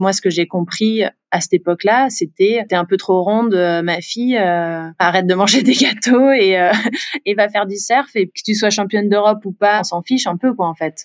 Moi, ce que j'ai compris à cette époque-là, c'était t'es un peu trop ronde, euh, ma fille, euh, arrête de manger des gâteaux et, euh, et va faire du surf. Et que tu sois championne d'Europe ou pas, on s'en fiche un peu, quoi, en fait.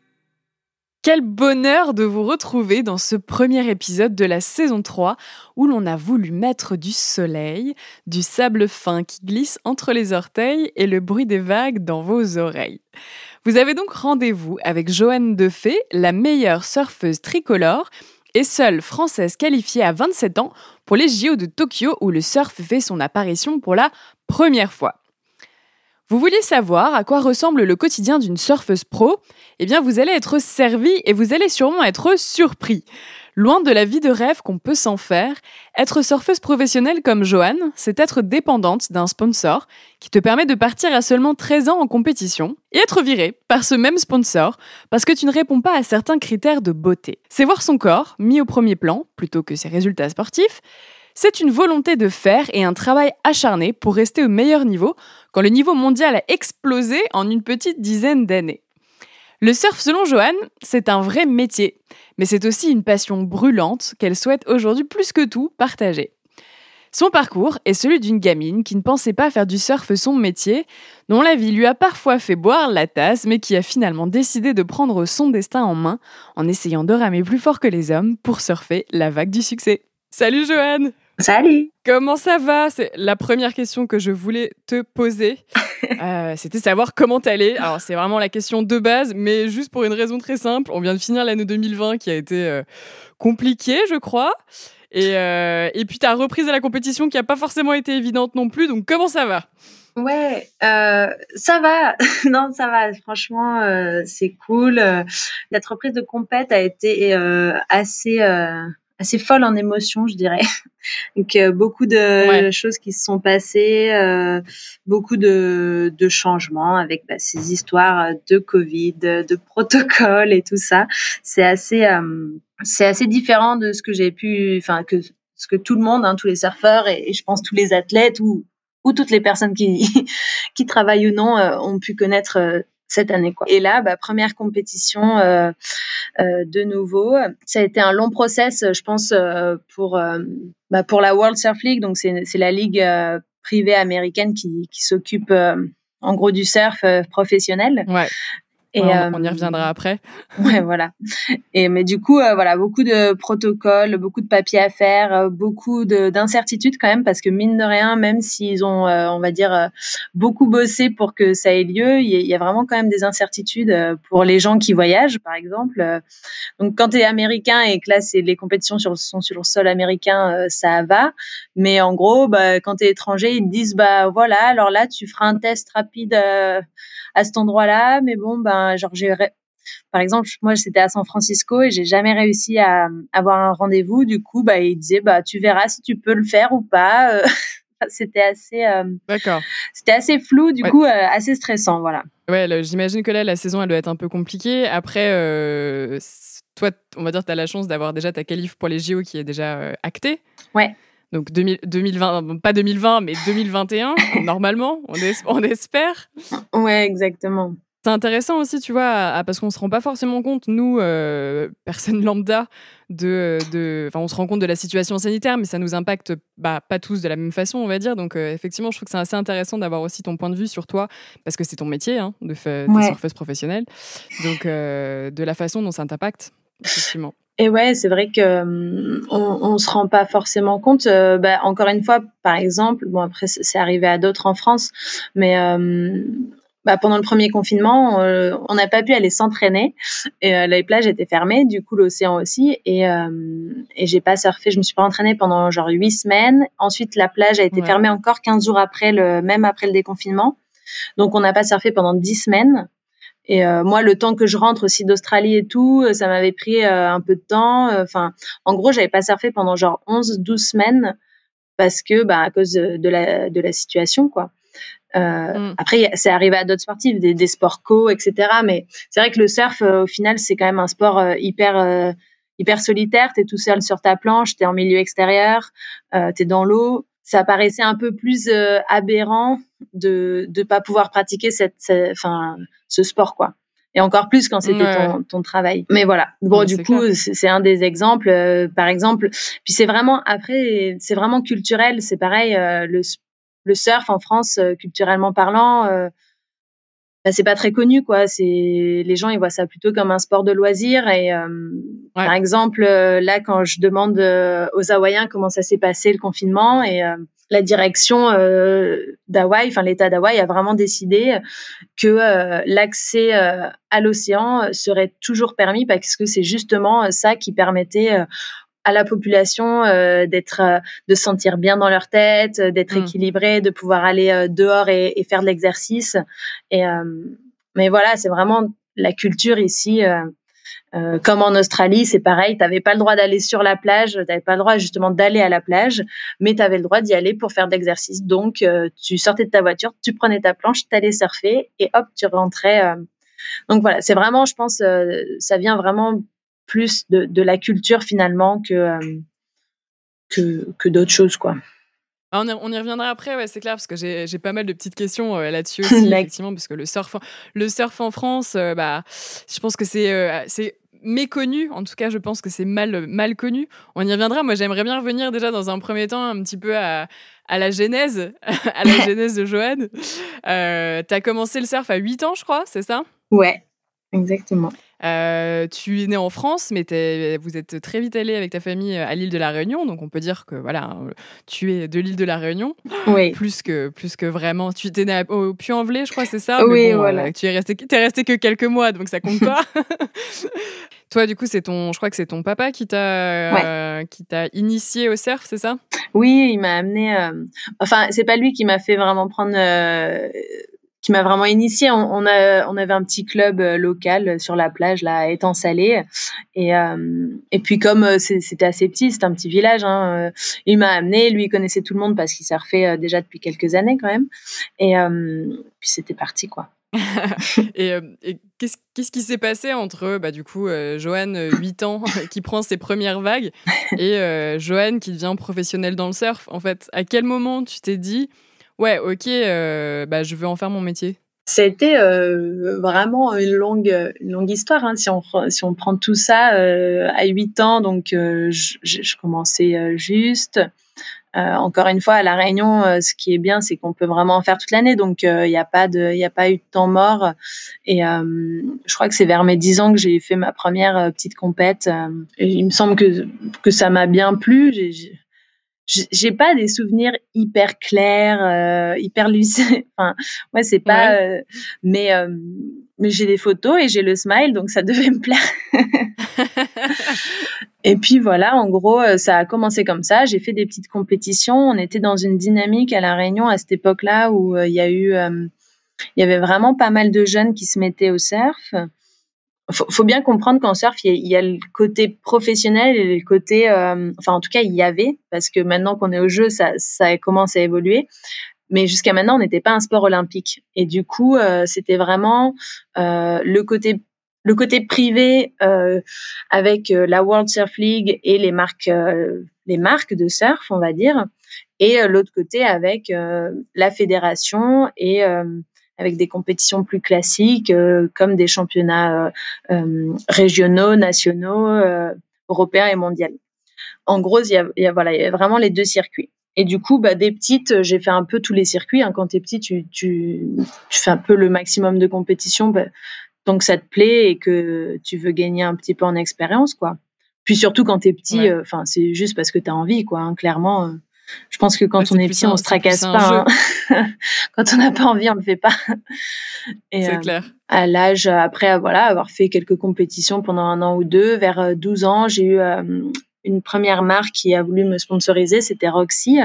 quel bonheur de vous retrouver dans ce premier épisode de la saison 3 où l'on a voulu mettre du soleil, du sable fin qui glisse entre les orteils et le bruit des vagues dans vos oreilles. Vous avez donc rendez-vous avec Joanne Defay, la meilleure surfeuse tricolore et seule française qualifiée à 27 ans pour les JO de Tokyo où le surf fait son apparition pour la première fois. Vous voulez savoir à quoi ressemble le quotidien d'une surfeuse pro? Eh bien, vous allez être servi et vous allez sûrement être surpris. Loin de la vie de rêve qu'on peut s'en faire, être surfeuse professionnelle comme Joanne, c'est être dépendante d'un sponsor qui te permet de partir à seulement 13 ans en compétition et être viré par ce même sponsor parce que tu ne réponds pas à certains critères de beauté. C'est voir son corps mis au premier plan plutôt que ses résultats sportifs. C'est une volonté de faire et un travail acharné pour rester au meilleur niveau quand le niveau mondial a explosé en une petite dizaine d'années. Le surf, selon Joanne, c'est un vrai métier, mais c'est aussi une passion brûlante qu'elle souhaite aujourd'hui plus que tout partager. Son parcours est celui d'une gamine qui ne pensait pas faire du surf son métier, dont la vie lui a parfois fait boire la tasse, mais qui a finalement décidé de prendre son destin en main en essayant de ramer plus fort que les hommes pour surfer la vague du succès. Salut Joanne Salut Comment ça va? C'est la première question que je voulais te poser. Euh, c'était savoir comment t'allais. Alors c'est vraiment la question de base, mais juste pour une raison très simple. On vient de finir l'année 2020 qui a été euh, compliquée, je crois. Et, euh, et puis ta reprise à la compétition qui n'a pas forcément été évidente non plus. Donc comment ça va? Ouais, ça va. non, ça va. Franchement, c'est cool. La reprise de compète a été assez assez folle en émotion, je dirais. Donc euh, beaucoup de choses qui se sont passées, euh, beaucoup de, de, changements avec bah, ces histoires de Covid, de, de protocoles et tout ça. C'est assez, euh, c'est assez différent de ce que j'ai pu, enfin que ce que tout le monde, hein, tous les surfeurs et, et, je pense tous les athlètes ou ou toutes les personnes qui qui travaillent ou non ont pu connaître cette année. Quoi. Et là, bah, première compétition euh, euh, de nouveau. Ça a été un long process, je pense, euh, pour, bah, pour la World Surf League. Donc, c'est la ligue privée américaine qui, qui s'occupe en gros du surf professionnel. Ouais. Et, on, y euh, reviendra après. Ouais, voilà. Et mais du coup, euh, voilà, beaucoup de protocoles, beaucoup de papiers à faire, euh, beaucoup d'incertitudes quand même, parce que mine de rien, même s'ils ont, on va dire, beaucoup bossé pour que ça ait lieu, il y, a vraiment quand même des incertitudes pour les gens qui voyagent, par exemple. Donc, quand tu es américain et que là, les compétitions sur, sont sur le sol américain, ça va. Mais en gros, bah, quand tu es étranger, ils te disent, bah voilà, alors là, tu feras un test rapide à cet endroit-là, mais bon, ben genre j'ai par exemple, moi, c'était à San Francisco et j'ai jamais réussi à avoir un rendez-vous. Du coup, bah, il disait, bah, tu verras si tu peux le faire ou pas. Euh, c'était assez, euh. C'était assez flou, du coup, euh, assez stressant, voilà. Ouais, j'imagine que là, la saison, elle doit être un peu compliquée. Après, toi, on va dire, tu as la chance d'avoir déjà ta qualif pour les JO qui est déjà actée. Ouais. Donc 2020, pas 2020, mais 2021, normalement, on, on espère. Ouais, exactement. C'est intéressant aussi, tu vois, parce qu'on se rend pas forcément compte, nous, euh, personnes lambda, de, de, on se rend compte de la situation sanitaire, mais ça nous impacte bah, pas tous de la même façon, on va dire. Donc, euh, effectivement, je trouve que c'est assez intéressant d'avoir aussi ton point de vue sur toi, parce que c'est ton métier, hein, de, de surfeuse professionnelle. Donc, euh, de la façon dont ça t'impacte, effectivement. Et ouais, c'est vrai que hum, on, on se rend pas forcément compte. bah, encore une fois, par exemple, bon après c'est arrivé à d'autres en France, mais hum, bah, pendant le premier confinement, on n'a pas pu aller s'entraîner. Et les plages étaient fermées, du coup l'océan aussi. Et, et j'ai pas surfé, je me suis pas entraînée pendant genre huit semaines. Ensuite, la plage a été fermée encore 15 jours après, le, même après le déconfinement. Donc on n'a pas surfé pendant dix semaines. Et euh, moi, le temps que je rentre aussi d'Australie et tout, euh, ça m'avait pris euh, un peu de temps. Enfin, en gros, j'avais pas surfé pendant genre 11, 12 semaines parce que, bah, à cause de, la, de la situation, quoi. Euh, mm. Après, c'est arrivé à d'autres sportifs, des, des, sports co, etc. Mais c'est vrai que le surf, au final, c'est quand même un sport hyper, hyper solitaire. T'es tout seul sur ta planche, t'es en milieu extérieur, euh, t'es dans l'eau ça paraissait un peu plus euh, aberrant de ne pas pouvoir pratiquer cette, enfin, ce sport, quoi. Et encore plus quand c'était ton, ton, travail. Mais voilà. Bon, du coup, c'est un des exemples. Euh, par exemple, puis c'est vraiment après, c'est vraiment culturel. C'est pareil. Euh, le, le surf en France, culturellement parlant, bah, c'est pas très connu quoi. C'est les gens ils voient ça plutôt comme un sport de loisir et euh, par exemple euh, là quand je demande euh, aux Hawaïens comment ça s'est passé le confinement et la direction d'Hawaï enfin l'État d'Hawaï a vraiment décidé que l'accès à l'océan serait toujours permis parce que c'est justement ça qui permettait à la population euh, d'être euh, de se sentir bien dans leur tête euh, d'être mmh. équilibré de pouvoir aller dehors et, et, faire de l'exercice et mais voilà c'est vraiment la culture ici comme en Australie, c'est pareil, tu n'avais pas le droit d'aller sur la plage, tu n'avais pas le droit justement d'aller à la plage, mais tu avais le droit d'y aller pour faire de l'exercice. Donc, tu sortais de ta voiture, tu prenais ta planche, tu allais surfer et hop, tu rentrais. Donc voilà, c'est vraiment, je pense, ça vient vraiment plus de, la culture finalement que, euh, que, que d'autres choses, quoi. Ah, on, y, reviendra après, ouais, c'est clair, parce que j'ai pas mal de petites questions euh, là-dessus aussi, effectivement, parce que le surf, le surf en France, euh, bah, je pense que c'est c'est méconnu, en tout cas, je pense que c'est mal, mal connu. On y reviendra. Moi, j'aimerais bien revenir déjà dans un premier temps un petit peu à, à la genèse, à la genèse de Joanne. Euh, tu as commencé le surf à 8 ans, je crois, c'est ça? Ouais, exactement. Euh, tu es né en France, mais vous êtes très vite allé avec ta famille euh, à l'île de la Réunion, donc on peut dire que voilà, hein, tu es de l'île de la Réunion, oui. plus que plus que vraiment. Tu étais né au Puy-en-Velay, je crois, c'est ça? Oui, voilà. Euh, tu es resté, es resté que quelques mois, donc ça compte pas. Toi, du coup, c'est ton, je crois que c'est ton papa qui t'a qui t'a initié au surf, c'est ça? Oui, il m'a amené. Enfin, c'est pas lui qui m'a fait vraiment prendre qui m'a vraiment initié. On, avait un petit club euh, local sur la plage, là, à étang salé. Et, euh, et puis, comme euh, c'était assez petit, c'était un petit village, hein, il m'a amené. Lui, il connaissait tout le monde parce qu'il surfait déjà depuis quelques années, quand même. Et puis, c'était parti, quoi. et, qu'est-ce, qui s'est passé entre, bah, du coup, Joanne, 8 ans, qui prend ses premières vagues, et Joanne, qui devient professionnelle dans le surf? En fait, à quel moment tu t'es dit ouais, ok, euh, bah, je veux en faire mon métier C'était euh, vraiment une longue, une longue histoire. Hein. Si, on, si on prend tout ça euh, à 8 ans, donc je, commençais juste. encore une fois, à La Réunion, ce qui est bien, c'est qu'on peut vraiment en faire toute l'année. Donc, il n'y a, pas a pas eu de temps mort. Et je crois que c'est vers mes 10 ans que j'ai fait ma première petite compète. il me semble que, que ça m'a bien plu. J'ai pas des souvenirs hyper clairs, euh, hyper lucides. enfin, ouais, c'est pas. Euh, mais euh, mais j'ai des photos et j'ai le smile, donc ça devait me plaire. et puis voilà, en gros, ça a commencé comme ça. J'ai fait des petites compétitions. On était dans une dynamique à la Réunion à cette époque-là où il y a eu, il y avait vraiment pas mal de jeunes qui se mettaient au surf faut, faut bien comprendre qu'en surf, il y, a, le côté professionnel et le côté, euh, enfin en tout cas il y avait, parce que maintenant qu'on est au jeu, ça, ça commence à évoluer. Mais jusqu'à maintenant, on n'était pas un sport olympique. Et du coup, euh, c'était vraiment euh, le côté le côté privé euh, avec euh, la World Surf League et les marques les marques de surf, on va dire, et l'autre côté avec la fédération et avec des compétitions plus classiques euh, comme des championnats euh, euh, régionaux, nationaux, européens et mondiaux. En gros, il y a, y a, voilà, y a vraiment les deux circuits. Et du coup, bah, des petites, j'ai fait un peu tous les circuits. Hein. Quand tu es petit, tu, tu, tu, fais un peu le maximum de compétitions bah, tant que ça te plaît et que tu veux gagner un petit peu en expérience. quoi. Puis surtout quand tu es petit, enfin c'est juste parce que tu as envie. quoi. Hein. Clairement, Je pense que quand on est petit, on se tracasse pas. Hein. quand on n'a pas envie, on le fait pas. C'est clair. À l'âge, après voilà, avoir fait quelques compétitions pendant un an ou deux, vers 12 ans, j'ai eu une première marque qui a voulu me sponsoriser, c'était Roxy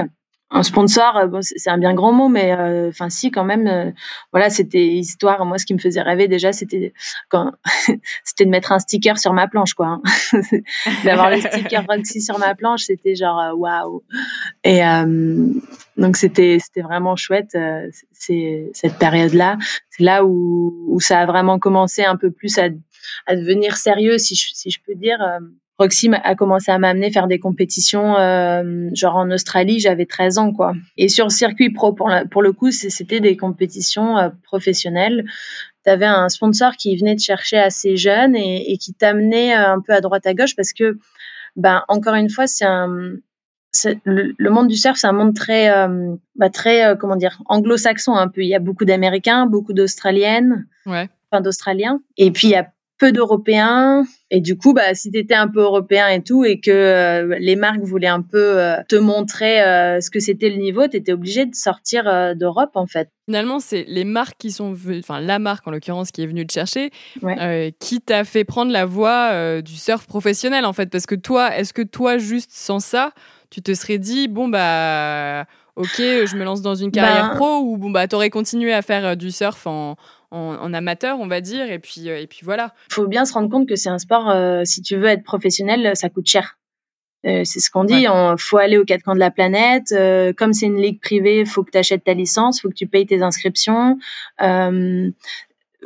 un sponsor, euh, bon, c'est un bien grand mot, mais euh, enfin si quand même, euh, voilà, c'était histoire. Moi, ce qui me faisait rêver déjà, c'était quand c'était de mettre un sticker sur ma planche, quoi. Hein. D'avoir le sticker Roxy sur ma planche, c'était genre waouh. Et donc c'était c'était vraiment chouette. c'est cette période-là, c'est là où, où ça a vraiment commencé un peu plus à, à devenir sérieux, si je, si je peux dire. Roxy a commencé à m'amener faire des compétitions, euh, genre en Australie, j'avais 13 ans, quoi. Et sur circuit pro, pour, pour le coup, c'était des compétitions euh, professionnelles. Tu avais un sponsor qui venait te chercher assez jeune et, et qui t'amenait euh, un peu à droite à gauche parce que, ben, encore une fois, c'est un, le, le, monde du surf, c'est un monde très, euh, bah, très, comment dire, anglo-saxon un peu. Il y a beaucoup d'Américains, beaucoup d'Australiennes, ouais. enfin d'Australiens, et puis il y a peu d'Européens. Et du coup, bah, si tu étais un peu européen et tout, et que euh, les marques voulaient un peu euh, te montrer euh, ce que c'était le niveau, tu étais obligé de sortir d'Europe, en fait. Finalement, c'est les marques qui sont venues, enfin la marque en l'occurrence qui est venue te chercher, qui t'a fait prendre la voie du surf professionnel, en fait. Parce que toi, est-ce que toi, juste sans ça, tu te serais dit, bon, bah, ok, je me lance dans une carrière ben pro, ou bon, bah, t'aurais continué à faire du surf en en, amateur, on va dire, et puis, euh, et puis voilà. Il faut bien se rendre compte que c'est un sport, euh, si tu veux être professionnel, ça coûte cher. Euh, c'est ce qu'on dit, il faut aller aux quatre coins de la planète. comme c'est une ligue privée, il faut que tu achètes ta licence, il faut que tu payes tes inscriptions. Il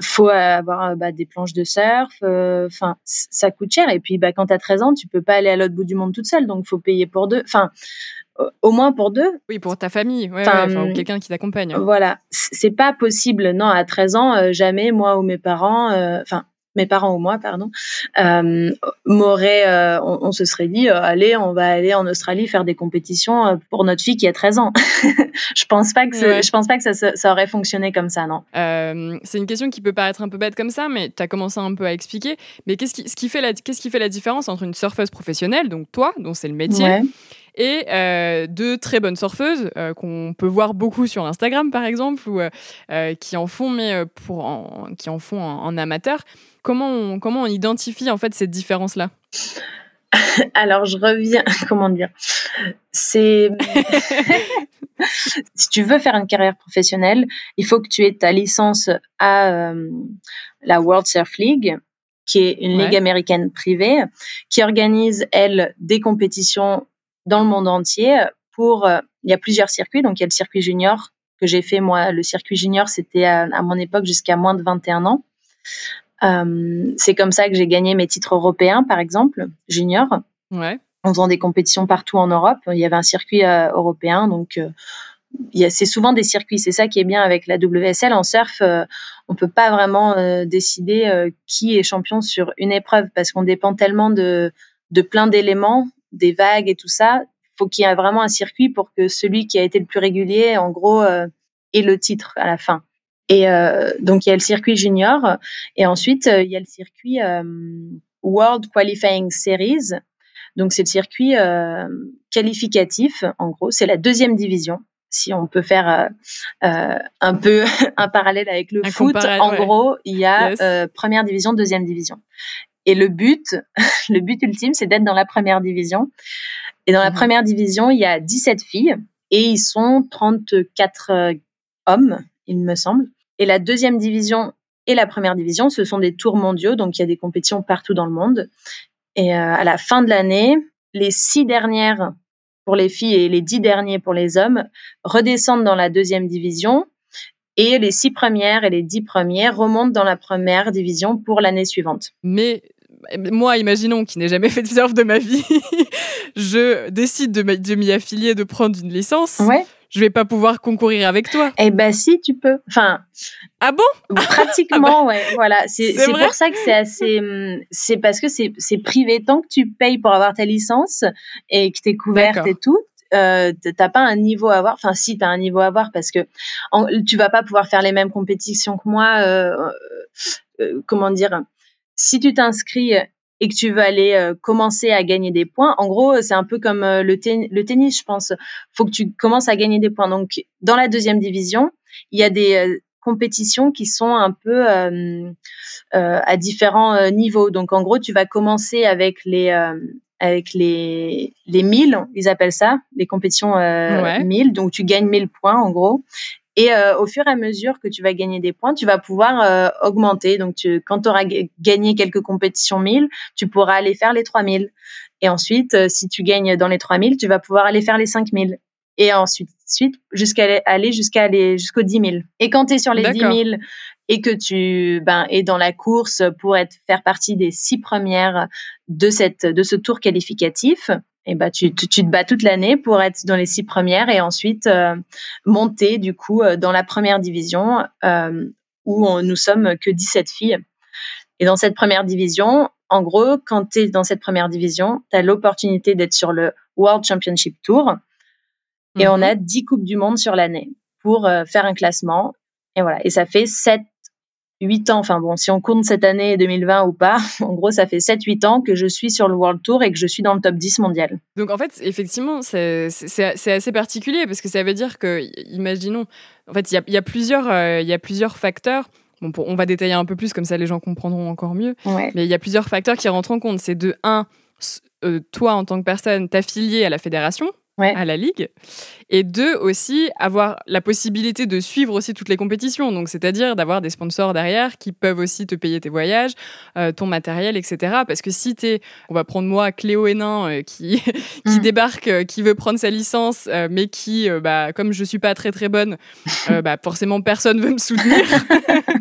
faut avoir bah, des planches de surf. Enfin, ça coûte cher. Et puis, bah, quand tu as 13 ans, tu peux pas aller à l'autre bout du monde toute seule. Donc, il faut payer pour deux. Enfin, au moins pour deux. Oui, pour ta famille, ouais, enfin, ou quelqu'un qui t'accompagne. Voilà, c'est pas possible. Non, à 13 ans, euh, jamais moi ou mes parents, euh, enfin mes parents ou moi, pardon, euh, m'auraient, euh, on, se serait dit, allez, on va aller en Australie faire des compétitions pour notre fille qui a 13 ans. je pense pas que je pense pas que ça, ça, aurait fonctionné comme ça, non. c'est une question qui peut paraître un peu bête comme ça, mais tu as commencé un peu à expliquer. Mais qu'est-ce qui, ce qui fait la, qu'est-ce qui fait la différence entre une surfeuse professionnelle, donc toi, dont c'est le métier, et euh, deux très bonnes surfeuses euh, qu'on peut voir beaucoup sur Instagram par exemple ou euh, qui en font mais pour qui en font en, amateur. Comment on, comment on identifie en fait cette différence là Alors je reviens, comment dire? C'est si tu veux faire une carrière professionnelle, il faut que tu aies ta licence à la World Surf League qui est une ligue américaine privée, qui organise, elle, des compétitions dans le monde entier pour euh, il y a plusieurs circuits donc il y a le circuit junior que j'ai fait moi le circuit junior c'était à, mon époque jusqu'à moins de 21 ans euh, c'est comme ça que j'ai gagné mes titres européens par exemple junior ouais. en faisant des compétitions partout en Europe il y avait un circuit euh, européen donc euh, c'est souvent des circuits. C'est ça qui est bien avec la WSL. En surf, on peut pas vraiment décider qui est champion sur une épreuve parce qu'on dépend tellement de, de plein d'éléments des vagues et tout ça, faut qu'il y ait vraiment un circuit pour que celui qui a été le plus régulier, en gros, euh, ait le titre à la fin. Et euh, donc il y a le circuit junior et ensuite euh, il y a le circuit World Qualifying Series. Donc c'est le circuit qualificatif. En gros, c'est la deuxième division. Si on peut faire un peu un parallèle avec le foot, en gros, il y a première division, deuxième division. Et le but, le but ultime, c'est d'être dans la première division. Et dans la mhm. première division, il y a 17 filles et ils sont 34 euh, hommes, il me semble. Et la deuxième division et la première division, ce sont des tours mondiaux, donc il y a des compétitions partout dans le monde. Et euh, à la fin de l'année, les six dernières pour les filles et les dix derniers pour les hommes redescendent dans la deuxième division et les six premières et les dix premières remontent dans la première division pour l'année suivante. Mais moi, imaginons, qui n'ai jamais fait de surf de ma vie, je décide de m'y affilier, de prendre une licence. Ouais. Je vais pas pouvoir concourir avec toi. Eh ben si, tu peux. Enfin. Ah bon? Pratiquement, ah bah. ouais. Voilà. C'est pour ça que c'est assez. C'est parce que c'est privé. Tant que tu payes pour avoir ta licence et que tu es couverte et tout, euh, t'as pas un niveau à avoir. Enfin, si t'as un niveau à avoir parce que tu vas pas pouvoir faire les mêmes compétitions que moi. Euh, euh, comment dire Si tu t'inscris et que tu veux aller euh, commencer à gagner des points, en gros, c'est un peu comme euh, le, le, tennis, je pense. Faut que tu commences à gagner des points. Donc, dans la deuxième division, il y a des euh, compétitions qui sont un peu à différents niveaux. Donc, en gros, tu vas commencer avec les avec les les 1000, ils appellent ça, les compétitions euh, 1000. Donc, tu gagnes 1000 points, en gros. Et euh, au fur et à mesure que tu vas gagner des points, tu vas pouvoir euh, augmenter. Donc, tu, quand tu auras gagné quelques compétitions 1000, tu pourras aller faire les 3000. Et ensuite, euh, si tu gagnes dans les 3000, tu vas pouvoir aller faire les 5000. Et ensuite, suite jusqu'à aller jusqu'à aller jusqu'aux 10 000. Et quand tu es sur les 10 000 et que tu ben, es dans la course pour être faire partie des six premières de cette de ce tour qualificatif, et bah tu, tu, te bats toute l'année pour être dans les six premières et ensuite euh, monter du coup euh, dans la première division euh, où nous sommes que 17 filles. Et dans cette première division, en gros, quand tu es dans cette première division, tu as l'opportunité d'être sur le World Championship Tour. Et on a 10 coupes du monde sur l'année pour faire un classement. Et voilà, et ça fait 7 8 ans, enfin bon, si on compte cette année 2020 ou pas, en gros, ça fait 7-8 ans que je suis sur le World Tour et que je suis dans le top 10 mondial. Donc en fait, effectivement, c'est assez particulier parce que ça veut dire que, imaginons, en fait, il y a, plusieurs, euh, y a plusieurs facteurs. Bon, on va détailler un peu plus, comme ça les gens comprendront encore mieux. Mais il y a plusieurs facteurs qui rentrent en compte. C'est de 1, euh, toi en tant que personne, t'affilier à la fédération à la ligue. Et deux, aussi, avoir la possibilité de suivre aussi toutes les compétitions. Donc, c'est-à-dire d'avoir des sponsors derrière qui peuvent aussi te payer tes voyages, euh, ton matériel, etc. Parce que si t'es, on va prendre moi, Cléo Hénin, euh, qui, qui mm. débarque, euh, qui veut prendre sa licence, mais qui, bah, comme je suis pas très très bonne, bah, forcément personne veut me soutenir.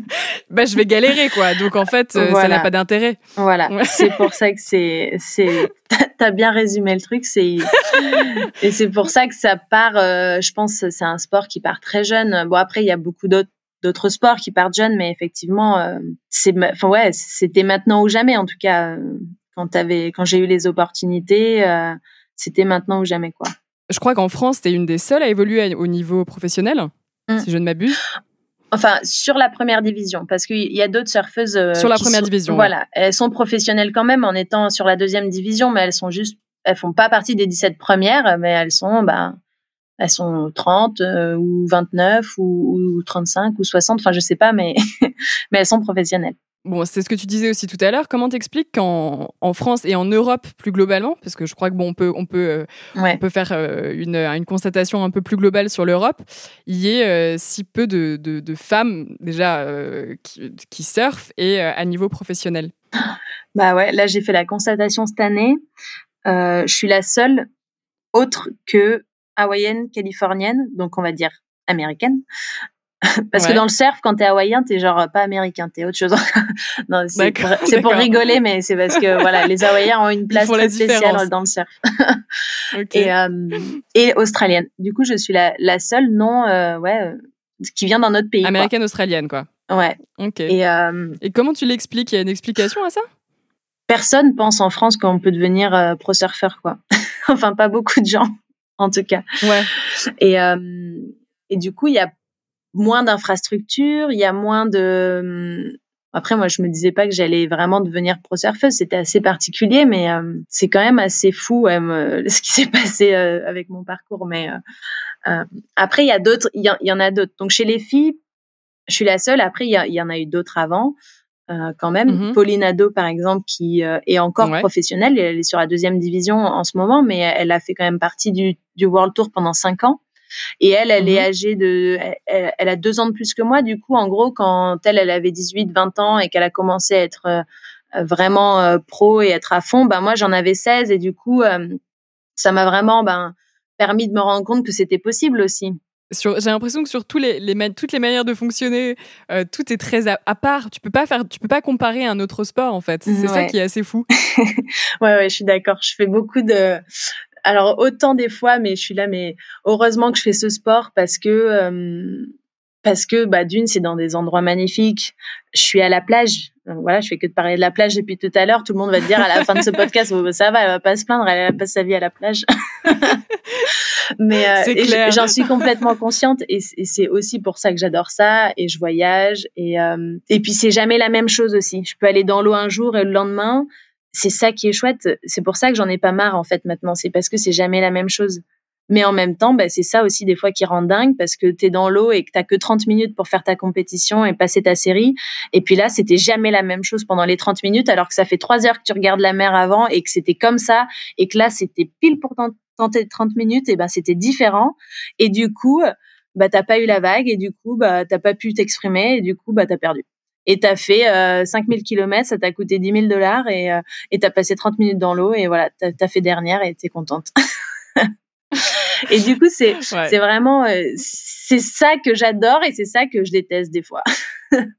bah, je vais galérer, quoi. Donc, en fait, ça n'a pas d'intérêt. Voilà. C'est pour ça que c'est, c'est, t'as bien résumé le truc. C'est, et c'est pour ça que ça part, euh, je pense, c'est un sport qui part très jeune. Bon, après, il y a beaucoup d'autres d'autres sports qui partent jeunes, mais effectivement, euh, c'est, enfin ouais, c'était maintenant ou jamais. En tout cas, euh, quand t'avais, quand j'ai eu les opportunités, c'était maintenant ou jamais quoi. Je crois qu'en France, tu es une des seules à évoluer au niveau professionnel, mmh. si je ne m'abuse. Enfin, sur la première division, parce qu'il y a d'autres surfeuses. sur la première division. Voilà, elles sont professionnelles quand même en étant sur la deuxième division, mais elles sont juste elles font pas partie des 17 premières, mais elles sont, bah, elles sont 30 euh, ou 29 ou, ou, 35 ou 60, enfin je sais pas, mais, mais elles sont professionnelles. Bon, c'est ce que tu disais aussi tout à l'heure. Comment t'expliques qu'en en France et en Europe plus globalement, parce que je crois que bon, on peut, on peut, euh, on peut faire euh, une, une, constatation un peu plus globale sur l'Europe, il y ait si peu de, de, de femmes déjà qui, qui, surfent et à niveau professionnel. Bah ouais, là j'ai fait la constatation cette année. Euh, je suis la seule autre que hawaïenne, californienne, donc on va dire américaine. Parce que dans le surf, quand t'es hawaïen, t'es genre pas américain, t'es autre chose. non, c'est pour, rigoler, mais c'est parce que voilà, les hawaïens ont une place très spéciale dans le surf. et, euh, et australienne. Du coup, je suis la, la seule non, euh, ouais, euh, qui vient dans notre pays. Américaine australienne, quoi. Ouais. Ok. Et, euh, et comment tu l'expliques? Il y a une explication à ça? Personne pense en France qu'on peut devenir pro surfeur quoi. enfin pas beaucoup de gens en tout cas. Ouais. Et et du coup il y a moins d'infrastructures, il y a moins de hum, après, moi, je me disais pas que j'allais vraiment devenir pro surfeuse. C'était assez particulier, mais euh, c'est quand même assez fou ce qui s'est passé avec mon parcours. Mais après, il y a d'autres, il y, en a d'autres. Donc, chez les filles, je suis la seule. Après, il y, y, en a eu d'autres avant. Euh, quand même. Mm-hmm. Pauline Ado, par exemple, qui euh, est encore professionnelle, elle est sur la deuxième division en ce moment, mais elle a fait quand même partie du, du World Tour pendant cinq ans. Et elle, elle est mm-hmm. âgée de, elle, a deux ans de plus que moi. Du coup, en gros, quand elle, elle avait 18, 20 ans et qu'elle a commencé à être euh, vraiment pro et être à fond, ben moi, j'en avais 16 et du coup, ça m'a vraiment ben permis de me rendre compte que c'était possible aussi j'ai l'impression que sur tous les, les, toutes les manières de fonctionner, euh, tout est très à, part. Tu peux pas faire, tu peux pas comparer un autre sport en fait. C'est ça qui est assez fou. ouais, ouais, je suis d'accord. Je fais beaucoup de, alors autant des fois, mais je suis là, mais heureusement que je fais ce sport parce que euh, parce que bah d'une c'est dans des endroits magnifiques. Je suis à la plage. Voilà je fais que de parler de la plage depuis tout à l'heure. Tout le monde va te dire à la fin de ce podcast oh, ça va elle va pas se plaindre elle passe sa vie à la plage. Mais euh, j'en suis complètement consciente et, c'est aussi pour ça que j'adore ça et je voyage et euh, et puis c'est jamais la même chose aussi. Je peux aller dans l'eau un jour et le lendemain c'est ça qui est chouette. C'est pour ça que j'en ai pas marre en fait maintenant. C'est parce que c'est jamais la même chose. Mais en même temps, bah, c'est ça aussi des fois qui rend dingue parce que tu es dans l'eau et que t'as que 30 minutes pour faire ta compétition et passer ta série. Et puis là, c'était jamais la même chose pendant les 30 minutes alors que ça fait trois heures que tu regardes la mer avant et que c'était comme ça et que là, c'était pile pour tenter 30 minutes et ben c'était différent. Et du coup, bah t'as pas eu la vague et du coup, bah t'as pas pu t'exprimer et du coup, bah t'as perdu et t'as fait euh, 5000 km, ça t'a coûté 10 000 dollars et euh, t'as passé 30 minutes dans l'eau et voilà, t'as as fait dernière et t'es contente. et du coup, c'est c'est vraiment euh, c'est ça que j'adore et c'est ça que je déteste des fois.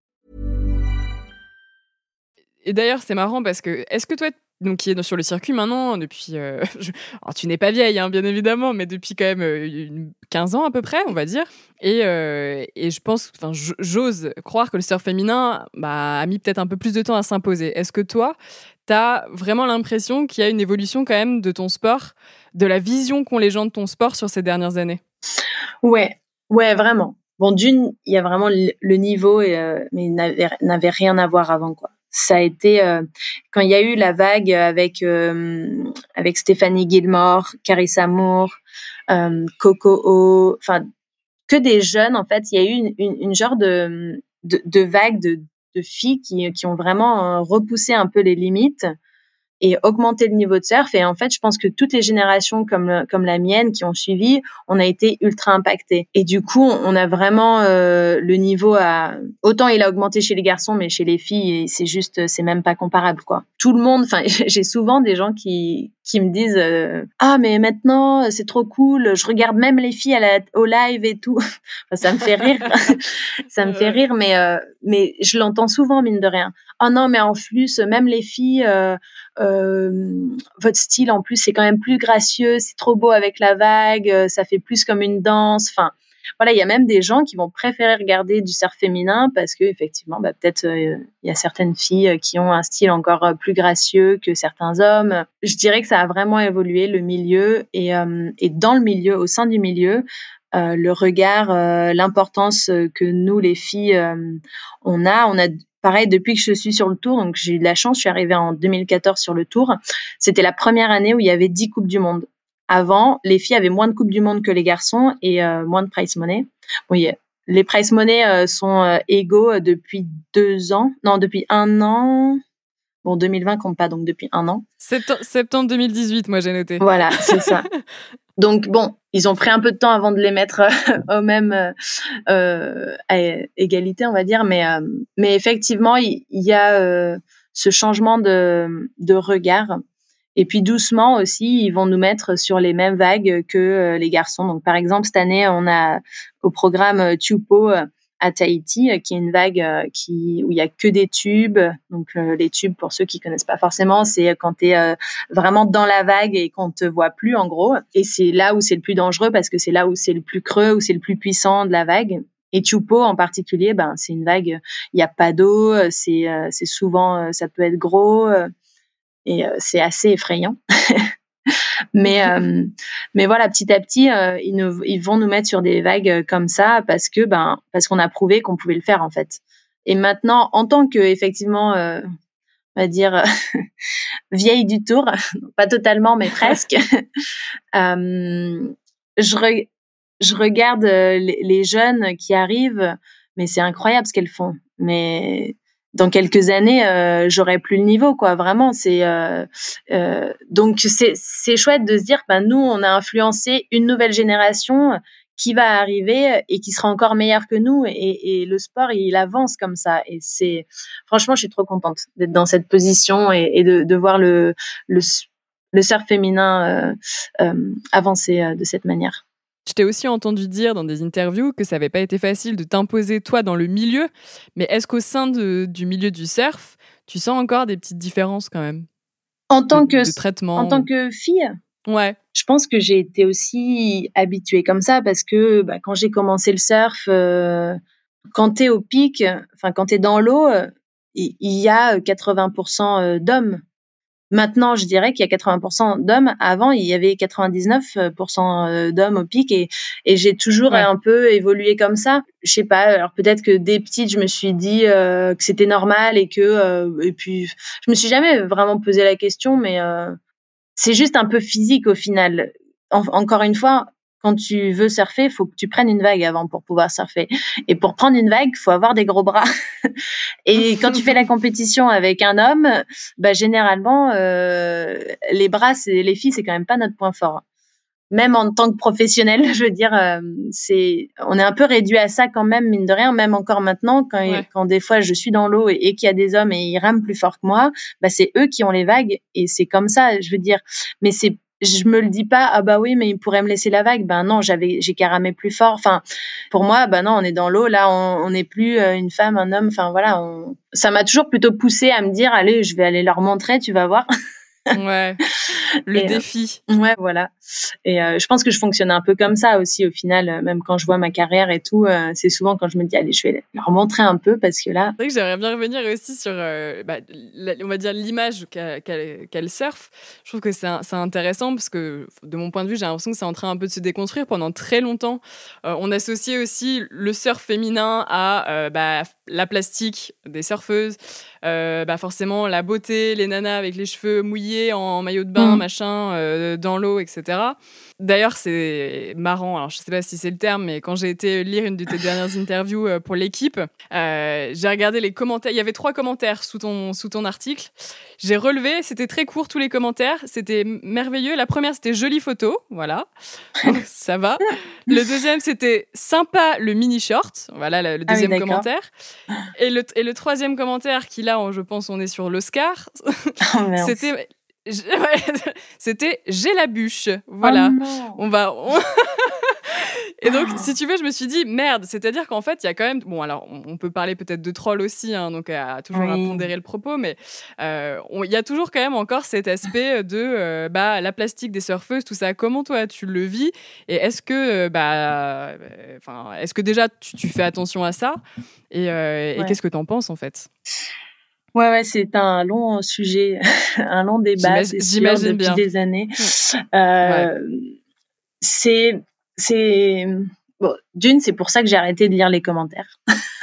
Et d'ailleurs, c'est marrant parce que est-ce que toi donc qui est sur le circuit maintenant depuis euh, alors tu n'es pas vieille hein, bien évidemment mais depuis quand même euh, 15 ans à peu près on va dire et, euh, et je pense enfin j'ose croire que le surf féminin bah, a mis peut-être un peu plus de temps à s'imposer est-ce que toi tu as vraiment l'impression qu'il y a une évolution quand même de ton sport, de la vision qu'ont les gens de ton sport sur ces dernières années? Ouais, ouais, vraiment. Bon, d'une, il y a vraiment le niveau, et, euh, mais n'avait rien à voir avant, quoi. Ça a été euh, quand il y a eu la vague avec euh, avec Stéphanie Gilmore, Carissa Moore, Coco O, enfin que des jeunes en fait. Il y a eu une, une, une genre de, de, de vague de de filles qui, qui ont vraiment euh, repoussé un peu les limites et augmenter le niveau de surf. Et en fait, je pense que toutes les générations comme comme la mienne qui ont suivi, on a été ultra impactés. Et du coup, on a vraiment euh, le niveau à autant il a augmenté chez les garçons, mais chez les filles, c'est juste, c'est même pas comparable quoi. Tout le monde, enfin, j'ai souvent des gens qui qui me disent euh, ah mais maintenant c'est trop cool, je regarde même les filles à la, au live et tout. ça me fait rire, ça me fait rire, mais euh, mais je l'entends souvent mine de rien. oh non mais en plus même les filles euh, votre style en plus c'est quand même plus gracieux, c'est trop beau avec la vague, ça fait plus comme une danse. Enfin, voilà, il y a même des gens qui vont préférer regarder du surf féminin parce que effectivement, bah, peut-être euh, il y a certaines filles qui ont un style encore plus gracieux que certains hommes. Je dirais que ça a vraiment évolué le milieu et, et dans le milieu, au sein du milieu, euh, le regard, euh, l'importance que nous les filles on a, on a pareil, depuis que je suis sur le tour, donc j'ai eu de la chance, je suis arrivée en 2014 sur le tour. C'était la première année où il y avait 10 Coupes du Monde. Avant, les filles avaient moins de Coupes du Monde que les garçons et euh, moins de price money. Oui, les price money euh, sont euh, égaux depuis deux ans. Non, depuis un an. Bon, 2020 compte pas, donc depuis un an. Septembre 2018, moi j'ai noté. Voilà, c'est ça. Donc bon, ils ont pris un peu de temps avant de les mettre au même euh, à égalité, on va dire, mais euh, mais effectivement, il, y a euh, ce changement de, de regard. Et puis doucement aussi, ils vont nous mettre sur les mêmes vagues que les garçons. Donc par exemple, cette année, on a au programme Tupo à Tahiti, euh, qui est une vague euh, qui, où il y a que des tubes. Donc euh, les tubes, pour ceux qui connaissent pas forcément, c'est quand tu es vraiment dans la vague et qu'on te voit plus en gros. Et c'est là où c'est le plus dangereux parce que c'est là où c'est le plus creux, où c'est le plus puissant de la vague. Et Tupo en particulier, ben c'est une vague, il n'y a pas d'eau, c'est c'est souvent ça peut être gros et c'est assez effrayant. mais euh, mais voilà, petit à petit, euh, ils, nous, ils vont nous mettre sur des vagues euh, comme ça parce que ben parce qu'on a prouvé qu'on pouvait le faire en fait. Et maintenant, en tant que effectivement, on va dire vieille du tour, pas totalement mais presque, je je regarde les jeunes qui arrivent, mais c'est incroyable ce qu'elles font. Mais dans quelques années, euh, j'aurai plus le niveau, quoi. Vraiment, c'est euh, euh, donc c'est chouette de se dire, ben nous, on a influencé une nouvelle génération qui va arriver et qui sera encore meilleure que nous, et, et le sport, il avance comme ça. Et c'est franchement, je suis trop contente d'être dans cette position et, et de, de voir le le le surf féminin euh, euh, avancer de cette manière. Je t'ai aussi entendu dire dans des interviews que ça n'avait pas été facile de t'imposer toi dans le milieu, mais est-ce qu'au sein du milieu du surf, tu sens encore des petites différences quand même? En tant que traitement? En tant que fille Ouais. Je pense que j'ai été aussi habituée comme ça parce que bah, quand j'ai commencé le surf, euh, quand tu es au pic, enfin quand tu es dans l'eau, il y, a 80% d'hommes Maintenant, je dirais qu'il y a 80% d'hommes. Avant, il y avait 99% euh, d'hommes au pic et, et j'ai toujours un peu évolué comme ça. Je sais pas. Alors peut-être que dès petite, je me suis dit euh, que c'était normal et que euh, et puis je me suis jamais vraiment posé la question, mais c'est juste un peu physique au final. encore une fois, quand tu veux surfer, il faut que tu prennes une vague avant pour pouvoir surfer. Et pour prendre une vague, faut avoir des gros bras. et quand tu fais la compétition avec un homme, bah, généralement, euh, les bras, les filles, c'est quand même pas notre point fort. Même en tant que professionnel, je veux dire, euh, c'est, on est un peu réduit à ça quand même, mine de rien. Même encore maintenant, quand, quand des fois je suis dans l'eau et, et qu'il y a des hommes et ils rament plus fort que moi, bah c'est eux qui ont les vagues et c'est comme ça. Je veux dire, mais c'est je me le dis pas ah bah oui mais il pourrait me laisser la vague ben non j'avais j'ai caramé plus fort enfin pour moi ben non on est dans l'eau là on n'est plus euh, une femme un homme enfin voilà ça m'a toujours plutôt poussé à me dire allez je vais aller leur montrer tu vas voir Ouais. Le euh, défi. ouais, voilà. Et euh, je pense que je fonctionne un peu comme ça aussi au final, euh, même quand je vois ma carrière et tout, c'est souvent quand je me dis allez, je vais leur montrer un peu parce que là. C'est vrai que j'aimerais bien revenir aussi sur, bah, on va dire l'image qu'elle surfe. Je trouve que c'est intéressant parce que de mon point de vue, j'ai l'impression que c'est en train un peu de se déconstruire pendant très longtemps. on associait aussi le surf féminin à bah, la plastique des surfeuses, bah, forcément la beauté, les nanas avec les cheveux mouillés en maillot de bain, mm. machin, euh, dans l'eau, etc. D'ailleurs, c'est marrant, alors je sais pas si c'est le terme, mais quand j'ai été lire une de tes dernières interviews euh, pour l'équipe, euh, j'ai regardé les commentaires. Il y avait trois commentaires sous ton, sous ton article. J'ai relevé, c'était très court tous les commentaires, c'était merveilleux. La première, c'était jolie photo, voilà, ça va. Le deuxième, c'était sympa le mini short, voilà le ah deuxième commentaire. Et le, et le troisième commentaire, qui là, je pense, on est sur l'Oscar, oh, c'était C'était j'ai la bûche. Voilà. Oh on va. Et donc, si tu veux, je me suis dit merde. C'est-à-dire qu'en fait, il y a quand même. Bon, alors, on peut parler peut-être de troll aussi, hein, donc à toujours à pondérer le propos, mais euh, il y a toujours quand même encore cet aspect de euh, bah la plastique des surfeuses, tout ça. Comment toi tu le vis? Et est-ce que euh, bah, enfin, est-ce que déjà tu, fais attention à ça? Et, qu'est-ce que tu en penses en fait? Ouais, ouais, c'est un long sujet, un long débat, j'imagine depuis des années. Euh, C'est, c'est, bon, d'une, c'est pour ça que j'ai arrêté de lire les commentaires.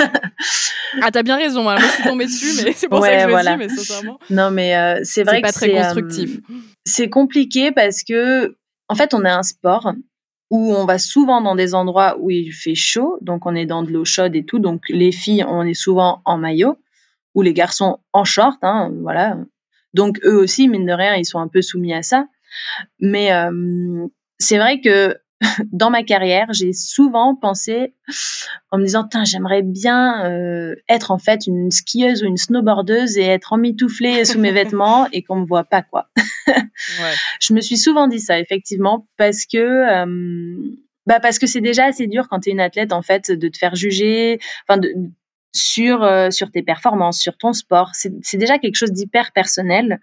ah, t'as bien raison. Moi, je suis tombée dessus, mais c'est pour ça que je voilà. le dis, mais sincèrement. Non, mais euh, c'est vrai que c'est pas très constructif. Euh, c'est compliqué parce que, en fait, on a un sport où on va souvent dans des endroits où il fait chaud, donc on est dans de l'eau chaude et tout, donc les filles, on est souvent en maillot ou les garçons en short, hein, voilà. Donc eux aussi, mine de rien, ils sont un peu soumis à ça. Mais euh, c'est vrai que dans ma carrière, j'ai souvent pensé en me disant, j'aimerais bien euh, être en fait une skieuse ou une snowboardeuse et être emmitouflée sous mes vêtements et qu'on me voit pas quoi. ouais. Je me suis souvent dit ça effectivement parce que euh, bah parce que c'est déjà assez dur quand tu es une athlète en fait de te faire juger, enfin de, sur, euh, sur tes performances, sur ton sport. C'est déjà quelque chose d'hyper personnel.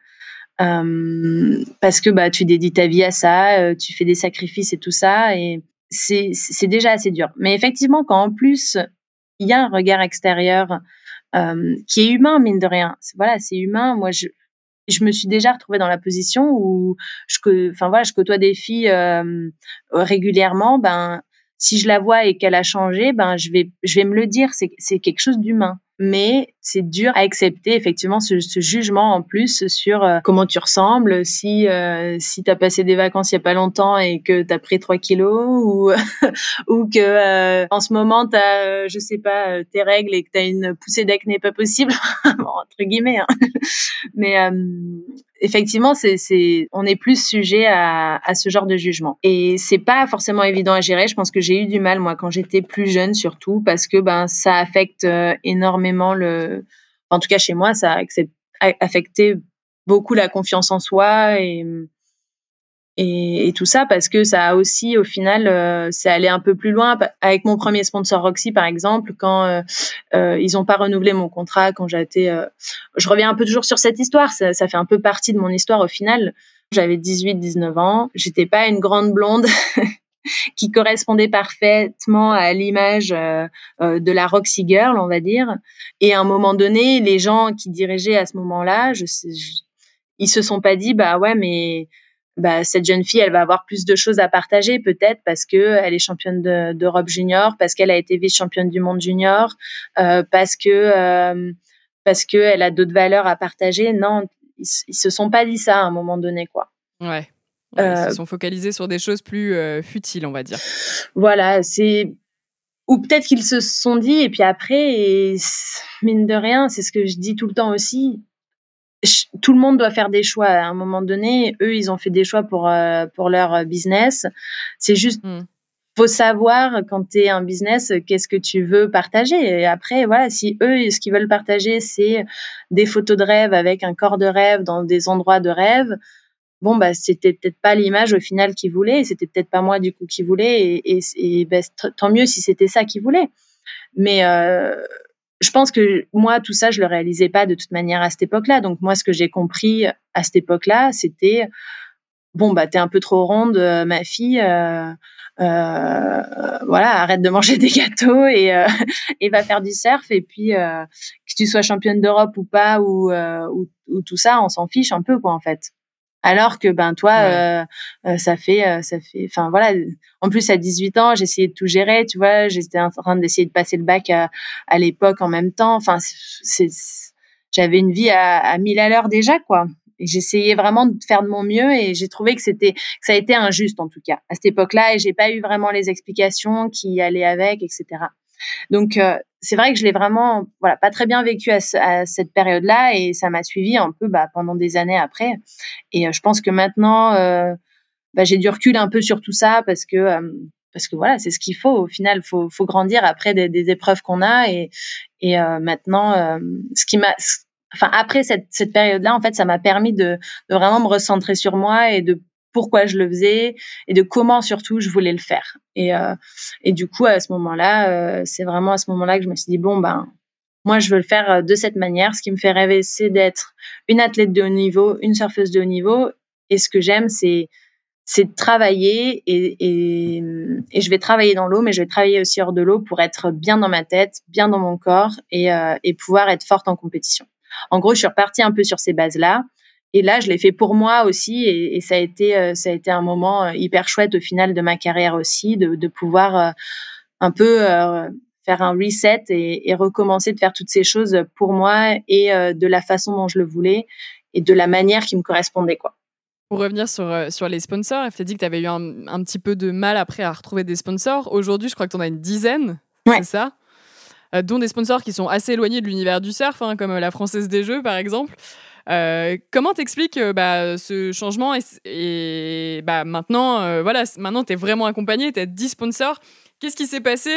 Euh, parce que bah, tu dédies ta vie à ça, euh, tu fais des sacrifices et tout ça, et c'est déjà assez dur. Mais effectivement, quand en plus il y a un regard extérieur qui est humain, mine de rien, voilà, c'est humain. Moi, je, je me suis déjà retrouvée dans la position où je, enfin voilà, je côtoie des filles régulièrement. Ben, si je la vois et qu'elle a changé, ben je vais je vais me le dire. C'est quelque chose d'humain mais c'est dur à accepter effectivement ce, ce, jugement en plus sur euh, comment tu ressembles, si euh, si t'as passé des vacances il y a pas longtemps et que t'as pris 3 kilos ou ou que euh, en ce moment t'as euh, je sais pas tes règles et que t'as une poussée d'acné pas possible entre guillemets hein. mais effectivement, c'est, c'est, on est plus sujet à, à, ce genre de jugement. Et c'est pas forcément évident à gérer. Je pense que j'ai eu du mal, moi, quand j'étais plus jeune, surtout, parce que ben, ça affecte euh, énormément le. En tout cas, chez moi, ça a affecté beaucoup la confiance en soi et et, tout ça parce que ça a aussi au final euh, c'est allé un peu plus loin. Avec mon premier sponsor Roxy par exemple quand euh, euh ils ont pas renouvelé mon contrat quand été euh, je reviens un peu toujours sur cette histoire. Ça, ça, fait un peu partie de mon histoire au final. J'avais 18 19 ans. J'étais pas une grande blonde qui correspondait parfaitement à l'image euh, de la Roxy Girl, on va dire. Et à un moment donné, les gens qui dirigeaient à ce moment-là, je, je, ils se sont pas dit, bah ouais, mais bah, cette jeune fille, elle va avoir plus de choses à partager peut-être parce que elle est championne d'Europe junior, parce qu'elle a été vice-championne du monde junior, euh, parce que euh, parce que elle a d'autres valeurs à partager. Non, ils, se sont pas dit ça à un moment donné, quoi. Ouais. ils se euh, sont focalisés sur des choses plus futiles, on va dire. Voilà, c'est ou peut-être qu'ils se sont dit et puis après, et, mine de rien, c'est ce que je dis tout le temps aussi tout le monde doit faire des choix à un moment donné. Eux, ils ont fait des choix pour euh, pour leur euh, business. C'est juste mmh. faut savoir quand tu es un business qu'est-ce que tu veux partager et après voilà, si eux ce qu'ils veulent partager c'est des photos de rêve avec un corps de rêve dans des endroits de rêve, bon bah c'était peut-être pas l'image au final qu'ils voulaient, c'était peut-être pas moi du coup qui voulais et, et, bah, tant mieux si c'était ça qu'ils voulaient. Mais euh, je pense que moi, tout ça, je le réalisais pas de toute manière à cette époque-là. Donc moi, ce que j'ai compris à cette époque-là, c'était bon, bah t'es un peu trop ronde, euh, ma fille. Euh, euh, voilà, arrête de manger des gâteaux et, euh, va faire du surf. Et puis, que tu sois championne d'Europe ou pas, ou, ou, ou, tout ça, on s'en fiche un peu, quoi, en fait alors que ben toi euh, euh, ça fait euh, ça fait enfin voilà en plus à 18 ans j'essayais de tout gérer tu vois. J'étais en train d'essayer de passer le bac à, à l'époque en même temps. Enfin c'est j'avais une vie à, à 1000 à l'heure déjà quoi. Et j'essayais vraiment de faire de mon mieux et j'ai trouvé que c'était que ça a été injuste en tout cas à cette époque-là. Et j'ai pas eu vraiment les explications qui allaient avec etc donc euh, c'est vrai que je l'ai vraiment voilà pas très bien vécu à, cette période-là et ça m'a suivi un peu bah, pendant des années après. Et euh, je pense que maintenant euh, bah, j'ai du recul un peu sur tout ça parce que parce que voilà c'est ce qu'il faut au final faut faut grandir après des, des épreuves qu'on a et et maintenant ce qui m'a enfin après cette cette période-là en fait ça m'a permis de de vraiment me recentrer sur moi et de pourquoi je le faisais et de comment surtout je voulais le faire. Et, euh, et du coup, à ce moment-là, euh, c'est vraiment à ce moment-là que je me suis dit, bon, ben, moi, je veux le faire euh, de cette manière. Ce qui me fait rêver, c'est d'être une athlète de haut niveau, une surfeuse de haut niveau. Et ce que j'aime, c'est c'est de travailler et, et, je vais travailler dans l'eau, mais je vais travailler aussi hors de l'eau pour être bien dans ma tête, bien dans mon corps et, et pouvoir être forte en compétition. En gros, je suis repartie un peu sur ces bases-là. Et là, je l'ai fait pour moi aussi, et, et, ça a été euh, ça a été un moment euh, hyper chouette au final de ma carrière aussi, de, de pouvoir euh, un peu faire un reset et, et, recommencer de faire toutes ces choses pour moi et de la façon dont je le voulais et de la manière qui me correspondait quoi. Pour revenir sur, sur les sponsors, tu as dit que tu avais eu un, un, petit peu de mal après à retrouver des sponsors. Aujourd'hui, je crois que tu en as une dizaine, c'est ça? Dont des sponsors qui sont assez éloignés de l'univers du surf, hein, comme la Française des Jeux par exemple. Euh, comment t'expliques euh, bah, ce changement et, bah, maintenant, euh, voilà, maintenant tu es vraiment accompagné, tu as 10 sponsors. Qu'est-ce qui s'est passé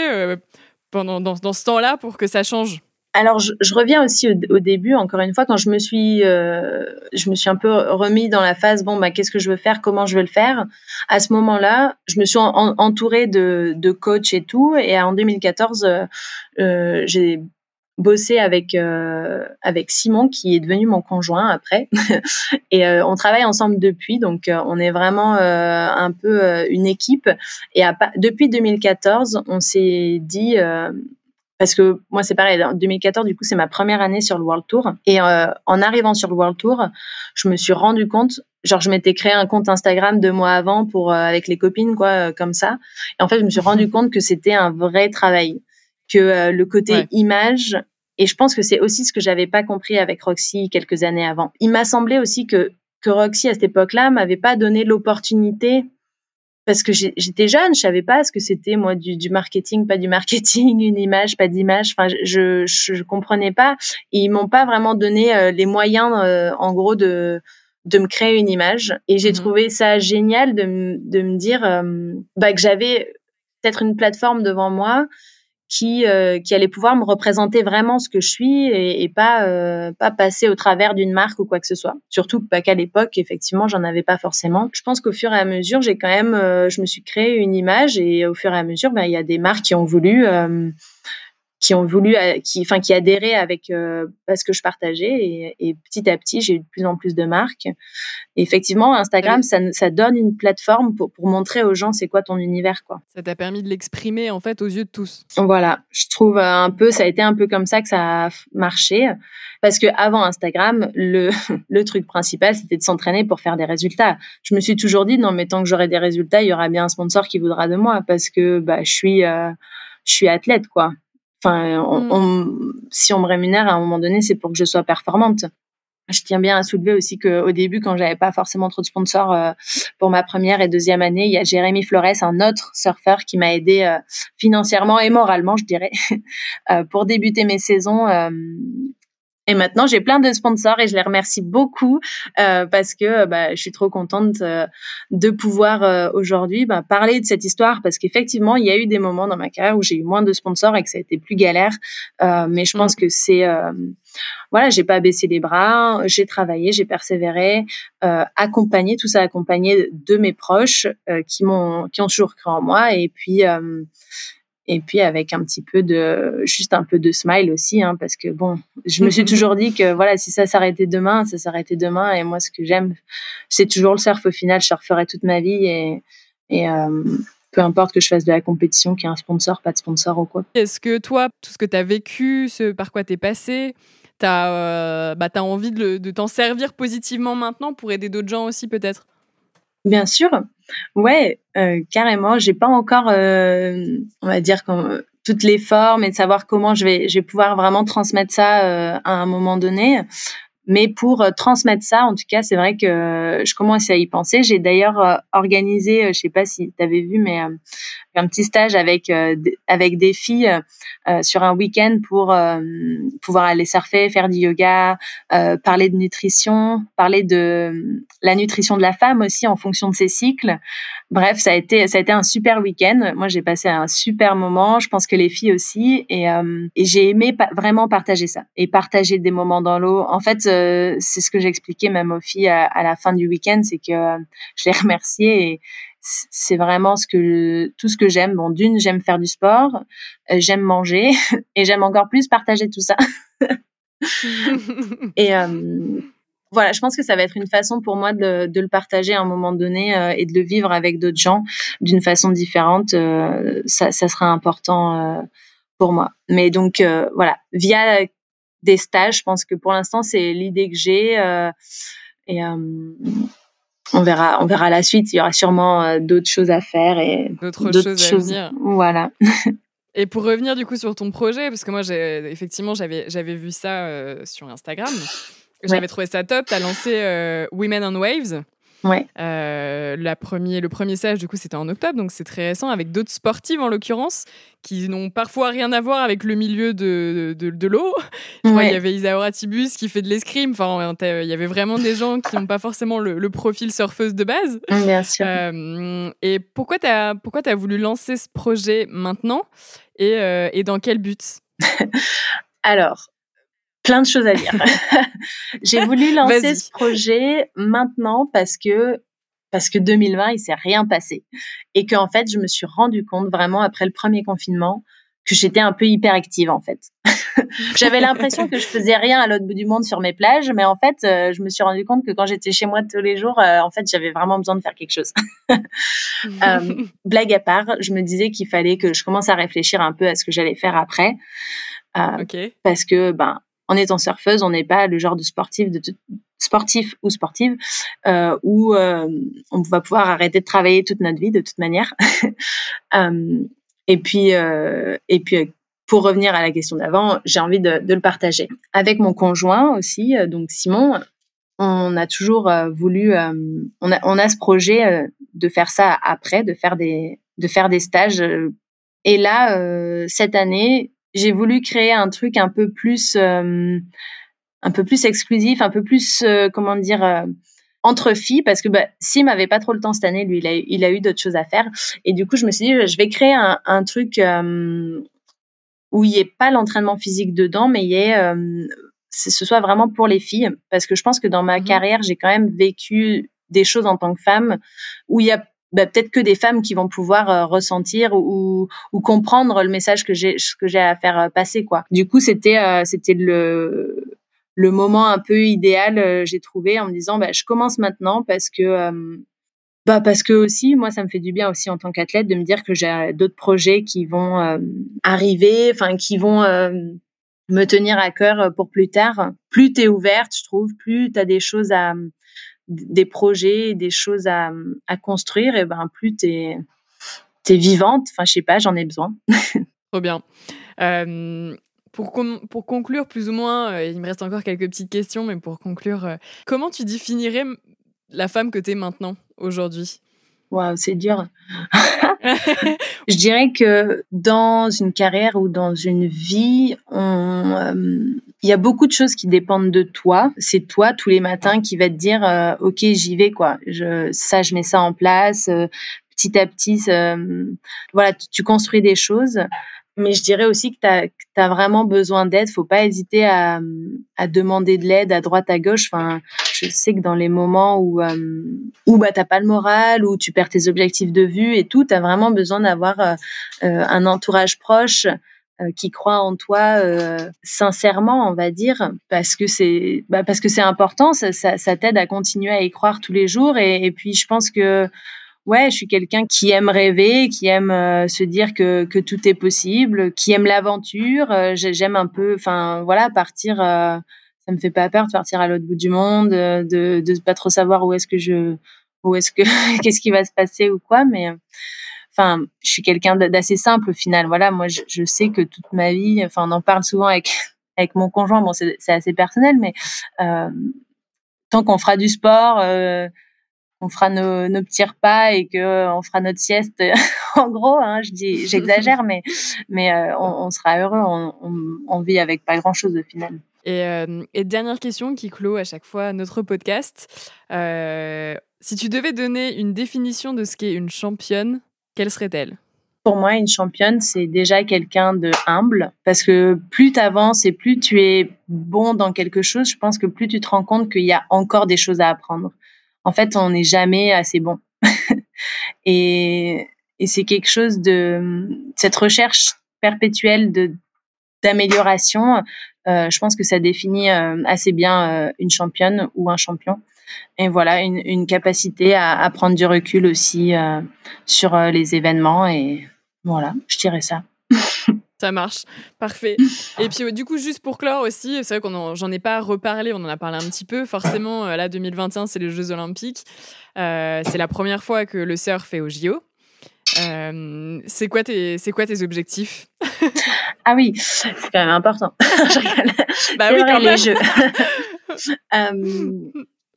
pendant dans, dans ce temps-là pour que ça change? Alors, je, reviens aussi au, début, encore une fois, quand je me suis, je me suis un peu remis dans la phase, bon, bah, qu'est-ce que je veux faire, comment je veux le faire? À ce moment-là, je me suis en, entourée de, de coachs et tout, et en 2014, euh, j'ai bossé avec euh, avec Simon qui est devenu mon conjoint après. Et euh, on travaille ensemble depuis donc euh, on est vraiment euh, un peu euh, une équipe. Et à, depuis 2014 on s'est dit parce que moi c'est pareil en 2014 du coup c'est ma première année sur le World Tour. Et en arrivant sur le World Tour je me suis rendu compte genre je m'étais créé un compte Instagram deux mois avant pour avec les copines quoi comme ça. Et en fait je me suis rendu compte que c'était un vrai travail que euh, le côté image et je pense que c'est aussi ce que j'avais pas compris avec Roxy quelques années avant. Il m'a semblé aussi que que Roxy à cette époque-là m'avait pas donné l'opportunité parce que j'étais jeune, je savais pas ce que c'était moi du, du, marketing, pas du marketing, une image, pas d'image. Enfin, je, je, je comprenais pas. Et ils m'ont pas vraiment donné euh, les moyens, euh, en gros, de de me créer une image. Et j'ai mmh trouvé ça génial de, de me dire bah, que j'avais peut-être une plateforme devant moi qui euh, qui allait pouvoir me représenter vraiment ce que je suis et, et pas euh, pas passer au travers d'une marque ou quoi que ce soit. Surtout pas qu'à l'époque, effectivement, j'en avais pas forcément. Je pense qu'au fur et à mesure, j'ai quand même, euh, je me suis créé une image et au fur et à mesure, ben il y a des marques qui ont voulu qui ont voulu, euh, qui, enfin, qui adhéraient avec euh, ce que je partageais. Et, et, petit à petit, j'ai eu de plus en plus de marques. Et effectivement, Instagram, ça, ça, donne une plateforme pour, pour montrer aux gens c'est quoi ton univers, quoi. Ça t'a permis de l'exprimer en fait aux yeux de tous. Voilà, je trouve un peu, ça a été un peu comme ça que ça a marché, parce que avant Instagram, le le truc principal, c'était de s'entraîner pour faire des résultats. Je me suis toujours dit non, mais tant que j'aurai des résultats, il y aura bien un sponsor qui voudra de moi, parce que bah je suis euh, je suis athlète, quoi. Enfin, mm. on, si on me rémunère à un moment donné, c'est pour que je sois performante. Je tiens bien à soulever aussi qu'au début, quand j'avais pas forcément trop de sponsors euh, pour ma première et deuxième année, il y a Jérémy Flores, un autre surfeur qui m'a aidé euh, financièrement et moralement, je dirais, euh, pour débuter mes saisons et maintenant, j'ai plein de sponsors et je les remercie beaucoup euh, parce que bah, je suis trop contente euh, de pouvoir euh, aujourd'hui bah, parler de cette histoire parce qu'effectivement, il y a eu des moments dans ma carrière où j'ai eu moins de sponsors et que ça a été plus galère. Euh, mais je pense mm. que c'est voilà, j'ai pas baissé les bras, j'ai travaillé, j'ai persévéré, accompagné tout ça accompagné de mes proches qui m'ont qui ont toujours cru en moi et puis et puis avec un petit peu de juste un peu de smile aussi hein, parce que bon je me suis toujours dit que voilà si ça s'arrêtait demain ça s'arrêtait demain. Et moi ce que j'aime c'est toujours le surf. Au final je surferai toute ma vie et, et euh, peu importe que je fasse de la compétition qu'il y ait un sponsor pas de sponsor ou quoi. Est-ce que toi tout ce que tu as vécu ce par quoi tu es passé tu as, euh, bah, as envie de, de t'en servir positivement maintenant pour aider d'autres gens aussi peut-être? Bien sûr, ouais, euh, carrément. J'ai pas encore, euh, on va dire, toutes les formes et de savoir comment je vais, je vais pouvoir vraiment transmettre ça euh, à un moment donné. Mais pour euh, transmettre ça, en tout cas, c'est vrai que je commence à y penser. J'ai d'ailleurs euh, organisé, euh, je sais pas si tu avais vu, mais un petit stage avec avec des filles sur un week-end pour pouvoir aller surfer, faire du yoga, parler de nutrition, parler de la nutrition de la femme aussi en fonction de ses cycles. Bref, ça a été ça a été un super week-end. Moi, j'ai passé un super moment. Je pense que les filles aussi, et, et j'ai aimé vraiment partager ça et partager des moments dans l'eau. En fait euh, c'est ce que j'ai expliqué même aux filles à, la fin du week-end, c'est que euh, je les remerciais et c'est vraiment ce que tout ce que j'aime. Bon, d'une, j'aime faire du sport, euh, j'aime manger et j'aime encore plus partager tout ça. et voilà, je pense que ça va être une façon pour moi de, de le partager à un moment donné et de le vivre avec d'autres gens d'une façon différente. ça, ça sera important pour moi. Mais donc voilà, via des stages. Je pense que pour l'instant, c'est l'idée que j'ai. Euh, et euh, on verra, on verra la suite. Il y aura sûrement euh, d'autres choses à faire et d'autres choses, à venir. Voilà. et pour revenir du coup sur ton projet, parce que moi, j'ai, effectivement, j'avais, j'avais vu ça sur Instagram. J'avais trouvé ça top. Tu as lancé Women on Waves. Ouais. Euh, la premier, le premier stage, du coup, c'était en octobre, donc c'est très récent, avec d'autres sportives en l'occurrence, qui n'ont parfois rien à voir avec le milieu de, de, de l'eau. il y avait Isaora Tibus qui fait de l'escrime. Enfin, il y avait vraiment des gens qui n'ont pas forcément le, profil surfeuse de base. Bien sûr. Euh, et pourquoi tu as, pourquoi as voulu lancer ce projet maintenant? Et, euh, et dans quel but? Alors, plein de choses à dire. j'ai voulu lancer ce projet maintenant parce que parce que 2020 il s'est rien passé et que en fait je me suis rendu compte vraiment après le premier confinement que j'étais un peu hyperactive en fait. J'avais l'impression que je faisais rien à l'autre bout du monde sur mes plages, mais en fait, euh, je me suis rendu compte que quand j'étais chez moi tous les jours, euh, en fait, j'avais vraiment besoin de faire quelque chose. euh, blague à part, je me disais qu'il fallait que je commence à réfléchir un peu à ce que j'allais faire après, euh, parce que ben en étant surfeuse, on n'est pas le genre de sportif, de sportif ou sportive euh, où euh, on va pouvoir arrêter de travailler toute notre vie de toute manière. euh, et puis, et puis pour revenir à la question d'avant, j'ai envie de, le partager avec mon conjoint aussi, donc Simon. On a toujours voulu, on a, on a ce projet de faire ça après, de faire des, de faire des stages. Et là, cette année, j'ai voulu créer un truc un peu plus euh, un peu plus exclusif, un peu plus euh, comment dire euh, entre filles parce que bah, Sim avait pas trop le temps cette année, lui il a, il a eu d'autres choses à faire. Et du coup je me suis dit je vais créer un, un truc où il n'y ait pas l'entraînement physique dedans, mais il y ait ce soit vraiment pour les filles, parce que je pense que dans ma mmh carrière, j'ai quand même vécu des choses en tant que femme où il y a bah, peut-être que des femmes qui vont pouvoir euh, ressentir ou, ou, comprendre le message que j'ai que j'ai à faire euh, passer quoi. Du coup, c'était euh, c'était le le moment un peu idéal j'ai trouvé en me disant bah, je commence maintenant parce que bah parce que aussi moi ça me fait du bien aussi en tant qu'athlète de me dire que j'ai d'autres projets qui vont arriver, enfin qui vont me tenir à cœur pour plus tard. Plus tu es ouverte, je trouve, plus tu as des choses à des projets, des choses à, à construire, et ben plus tu es, vivante. Enfin, je sais pas, j'en ai besoin. Trop bien. Euh, pour, pour, conclure, plus ou moins, euh, il me reste encore quelques petites questions, mais pour conclure, euh, comment tu définirais la femme que tu es maintenant, aujourd'hui? Waouh, c'est dur. je dirais que dans une carrière ou dans une vie, euh, il y a beaucoup de choses qui dépendent de toi. C'est toi tous les matins qui va te dire, euh, ok, j'y vais quoi. Je, ça, je mets ça en place. Euh, petit à petit, voilà, tu construis des choses mais je dirais aussi que tu as, vraiment besoin d'aide. Faut pas hésiter à, à demander de l'aide à droite, à gauche. Enfin, je sais que dans les moments où, euh, où bah, tu pas le moral, où tu perds tes objectifs de vue et tout, tu as vraiment besoin d'avoir euh, euh, un entourage proche euh, qui croit en toi sincèrement, on va dire, parce que c'est bah, parce que c'est important. Ça, ça, ça t'aide à continuer à y croire tous les jours. Et, et puis, je pense que ouais, je suis quelqu'un qui aime rêver, qui aime euh, se dire que, que tout est possible, qui aime l'aventure. Euh, j'aime un peu, enfin voilà, partir. Euh, ça me fait pas peur de partir à l'autre bout du monde, de de pas trop savoir où est-ce que je, où est-ce que, qu'est-ce qui va se passer ou quoi. Mais enfin, je suis quelqu'un d'assez simple au final. Voilà, moi, je, sais que toute ma vie, enfin, on en parle souvent avec avec mon conjoint. Bon, c'est assez personnel, mais tant qu'on fera du sport on fera nos, petits repas et que euh, on fera notre sieste. en gros, hein, je dis, j'exagère, mais mais euh, on, sera heureux. On, vit avec pas grand chose au final. Euh, et, dernière question qui clôt à chaque fois notre podcast. si tu devais donner une définition de ce qu'est une championne, quelle serait-elle pour moi, une championne, c'est déjà quelqu'un de humble parce que plus tu avances et plus tu es bon dans quelque chose, je pense que plus tu te rends compte qu'il y a encore des choses à apprendre en fait, on n'est jamais assez bon. et, c'est quelque chose de cette recherche perpétuelle d'amélioration. Euh, je pense que ça définit euh, assez bien euh, une championne ou un champion. Et voilà, une, capacité à, à, prendre du recul aussi sur les événements. Et voilà, je dirais ça. Ça marche, parfait. Et puis du coup, juste pour clore aussi, c'est vrai qu'on j'en ai pas reparlé, on en a parlé un petit peu. Forcément, euh, là, 2021, c'est les Jeux Olympiques. Euh, c'est la première fois que le surf est au JO. Euh, c'est quoi tes c'est quoi tes objectifs? Ah oui, c'est quand même important. bah oui, quand les Jeux.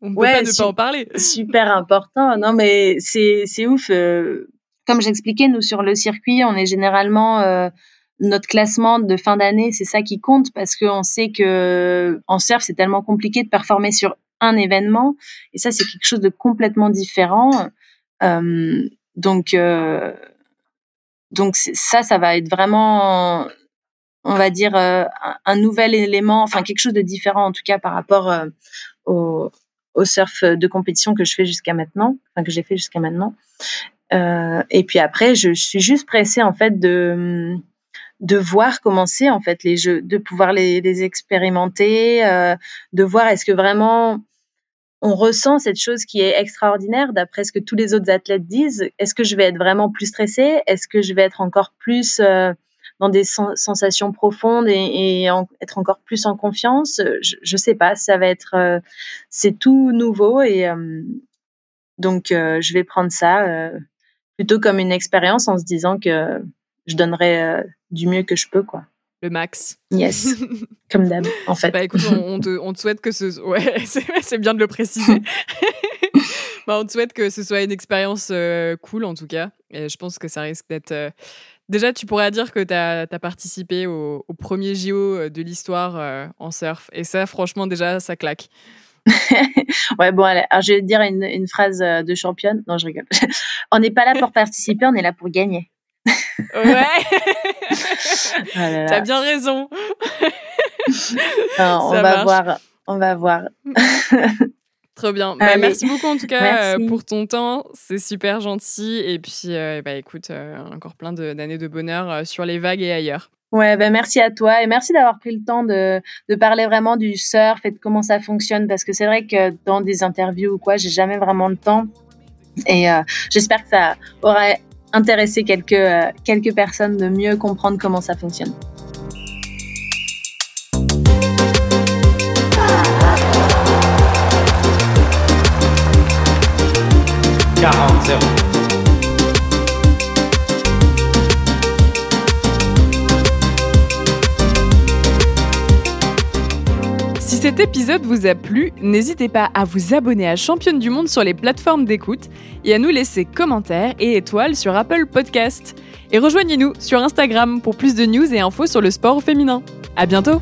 On peut pas ne pas en parler. Super important. Non, mais c'est c'est ouf. Comme j'expliquais, nous sur le circuit, on est généralement notre classement de fin d'année, c'est ça qui compte parce qu'on sait que en surf, c'est tellement compliqué de performer sur un événement. Et ça, c'est quelque chose de complètement différent. Euh, donc, euh, donc ça, ça va être vraiment, on va dire, euh, un nouvel élément, enfin quelque chose de différent en tout cas par rapport euh, au, au, surf de compétition que je fais jusqu'à maintenant, enfin que j'ai fait jusqu'à maintenant. Euh, et puis après, je, suis juste pressée en fait de de voir commencer en fait les jeux, de pouvoir les, les expérimenter, euh, de voir est-ce que vraiment on ressent cette chose qui est extraordinaire d'après ce que tous les autres athlètes disent. Est-ce que je vais être vraiment plus stressée? Est-ce que je vais être encore plus euh, dans des sensations profondes et, et être encore plus en confiance je, je sais pas. Ça va être, euh, c'est tout nouveau et euh, donc je vais prendre ça plutôt comme une expérience en se disant que je donnerai euh, du mieux que je peux, quoi. Le max. Yes, comme d'hab, en fait. Bah écoute, on, te, on, te, souhaite que ce... Ouais, c'est bien de le préciser. bah, on te souhaite que ce soit une expérience euh, cool, en tout cas. Et je pense que ça risque d'être... Euh, déjà, tu pourrais dire que tu as, participé au, premier JO de l'histoire en surf. Et ça, franchement, déjà, ça claque. ouais, bon, allez, alors je vais te dire une, une phrase de championne. Non, je rigole. on n'est pas là pour participer, on est là pour gagner ouais. Ah T'as bien raison. on va voir. On va voir. Trop bien. Bah, merci beaucoup en tout cas euh, pour ton temps. C'est super gentil. Et puis, euh, bah, écoute, euh, encore plein d'années de, bonheur sur les vagues et ailleurs. Ouais, ben merci à toi et merci d'avoir pris le temps de, de parler vraiment du surf et de comment ça fonctionne parce que c'est vrai que dans des interviews ou quoi, j'ai jamais vraiment le temps et j'espère que ça aura intéressé quelques, quelques personnes de mieux comprendre comment ça fonctionne. Épisode vous a plu, n'hésitez pas à vous abonner à Championne du Monde sur les plateformes d'écoute et à nous laisser commentaires et étoiles sur Apple Podcast. Et rejoignez-nous sur Instagram pour plus de news et infos sur le sport féminin. À bientôt!